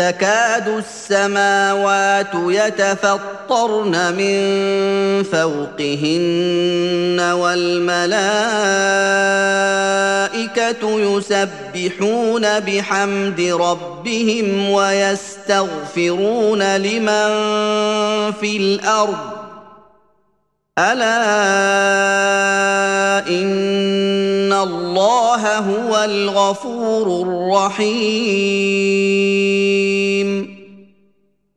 تكاد السماوات يتفطرن من فوقهن والملائكة يسبحون بحمد ربهم ويستغفرون لمن في الأرض. ألا إن الله هو الغفور الرحيم.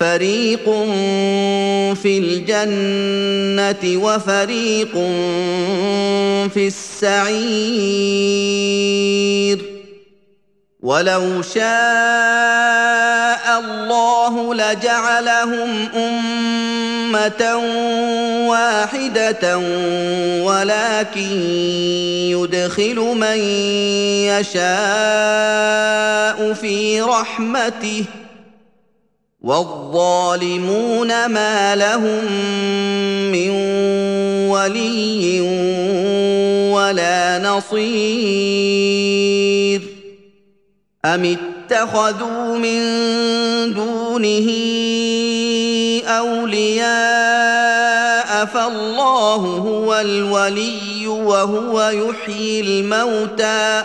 فريق في الجنه وفريق في السعير ولو شاء الله لجعلهم امه واحدة ولكن يدخل من يشاء في رحمته والظالمون ما لهم من ولي ولا نصير أم اتخذوا من دونه أولياء فالله هو الولي وهو يحيي الموتى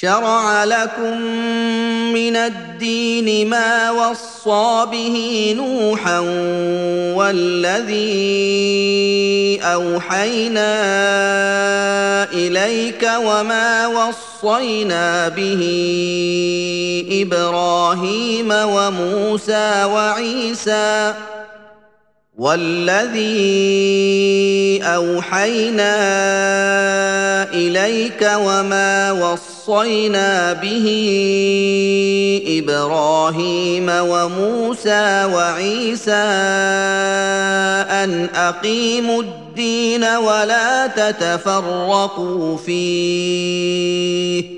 شرع لكم من الدين ما وصى به نوحا والذي أوحينا إليك وما وصينا به إبراهيم وموسى وعيسى والذي أوحينا إليك وما وصينا به إبراهيم وموسى وعيسى أن أقيموا الدين ولا تتفرقوا فيه.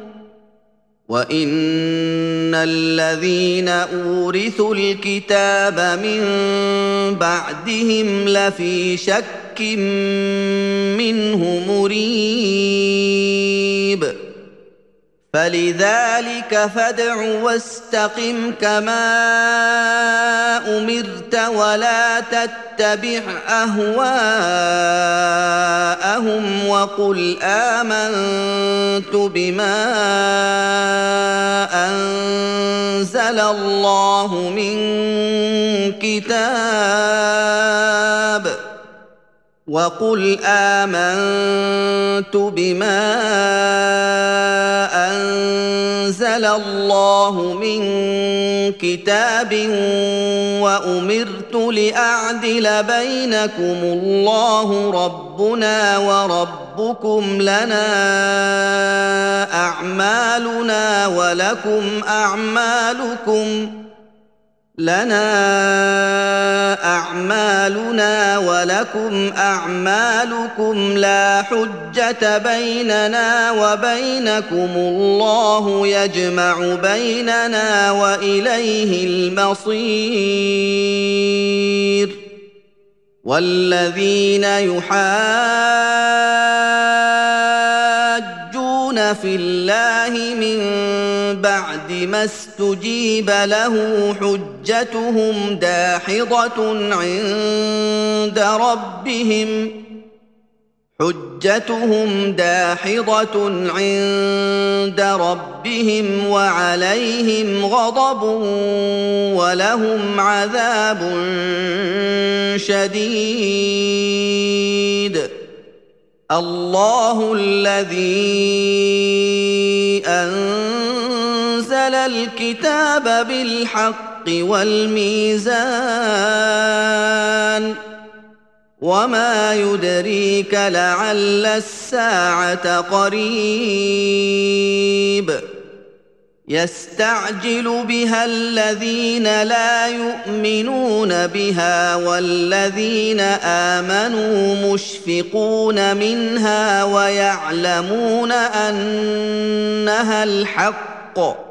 وان الذين اورثوا الكتاب من بعدهم لفي شك منه مريب فلذلك فادع واستقم كما أمرت ولا تتبع أهواءهم وقل آمنت بما أنزل الله من كتاب وقل امنت بما انزل الله من كتاب وامرت لاعدل بينكم الله ربنا وربكم لنا اعمالنا ولكم اعمالكم لنا أعمالنا ولكم أعمالكم لا حجة بيننا وبينكم الله يجمع بيننا وإليه المصير. والذين يحاجون في الله من بعد ما استجيب له حجتهم داحضة عند ربهم. حجتهم داحضة عند ربهم وعليهم غضب ولهم عذاب شديد. الله الذي انزل الكتاب بالحق والميزان وما يدريك لعل الساعة قريب يستعجل بها الذين لا يؤمنون بها والذين امنوا مشفقون منها ويعلمون انها الحق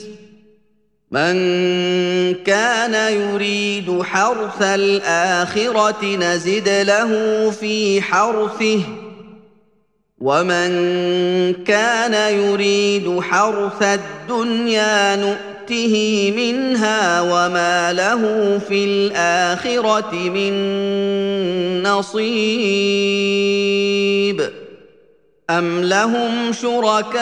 من كان يريد حرث الآخرة نزد له في حرثه ومن كان يريد حرث الدنيا نؤته منها وما له في الآخرة من نصيب. أم لهم شركاء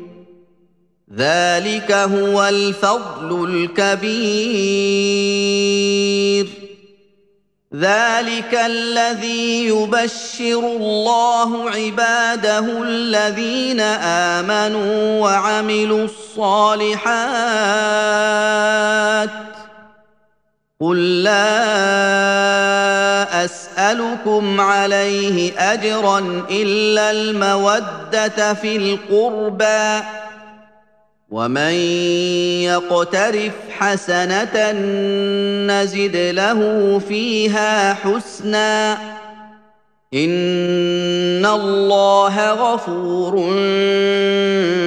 ذلك هو الفضل الكبير. ذلك الذي يبشر الله عباده الذين آمنوا وعملوا الصالحات. قل لا أسألكم عليه أجرا إلا المودة في القربى. ومن يقترف حسنه نزد له فيها حسنا ان الله غفور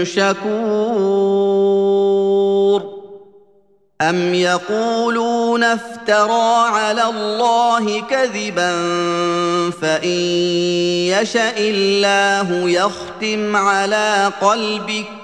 شكور ام يقولون افترى على الله كذبا فان يشا الله يختم على قلبك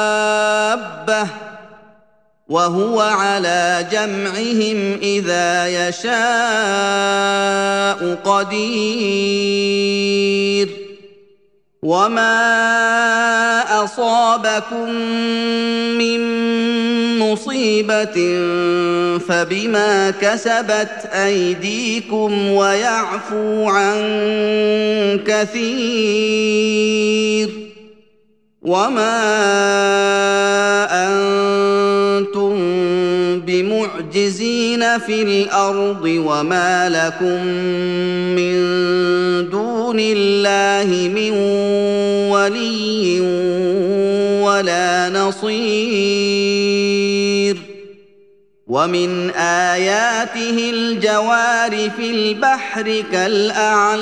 وهو على جمعهم إذا يشاء قدير وما أصابكم من مصيبة فبما كسبت أيديكم ويعفو عن كثير وما أنتم بمعجزين في الأرض وما لكم من دون الله من ولي ولا نصير ومن اياته الجوار في البحر كالاعلام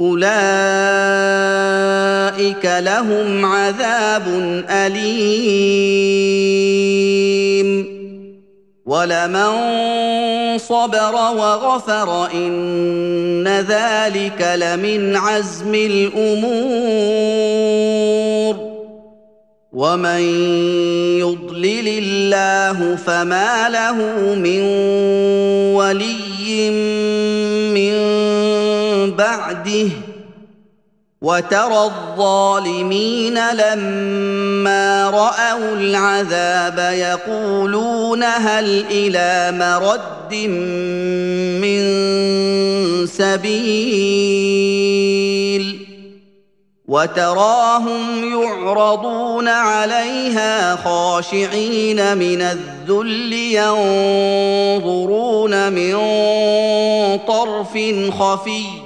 اولئك لهم عذاب اليم ولمن صبر وغفر ان ذلك لمن عزم الأمور ومن يضلل الله فما له من ولي من بعده وترى الظالمين لما رأوا العذاب يقولون هل إلى مرد من سبيل وتراهم يعرضون عليها خاشعين من الذل ينظرون من طرف خفي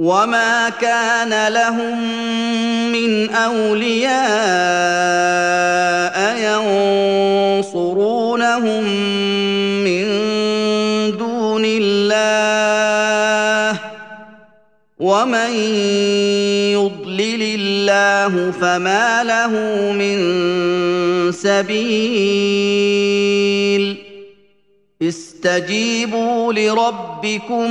وما كان لهم من اولياء ينصرونهم من دون الله ومن يضلل الله فما له من سبيل استجيبوا لربكم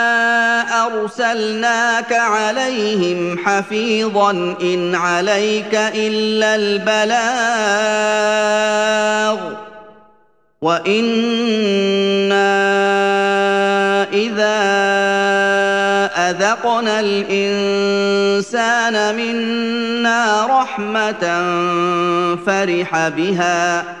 أرسلناك عليهم حفيظا إن عليك إلا البلاغ. وإنا إذا أذقنا الإنسان منا رحمة فرح بها.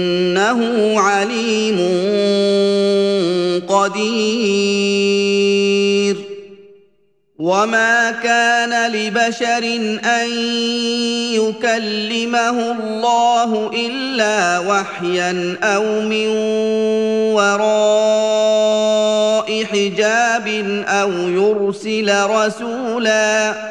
عليم قدير. وما كان لبشر أن يكلمه الله إلا وحيا أو من وراء حجاب أو يرسل رسولا.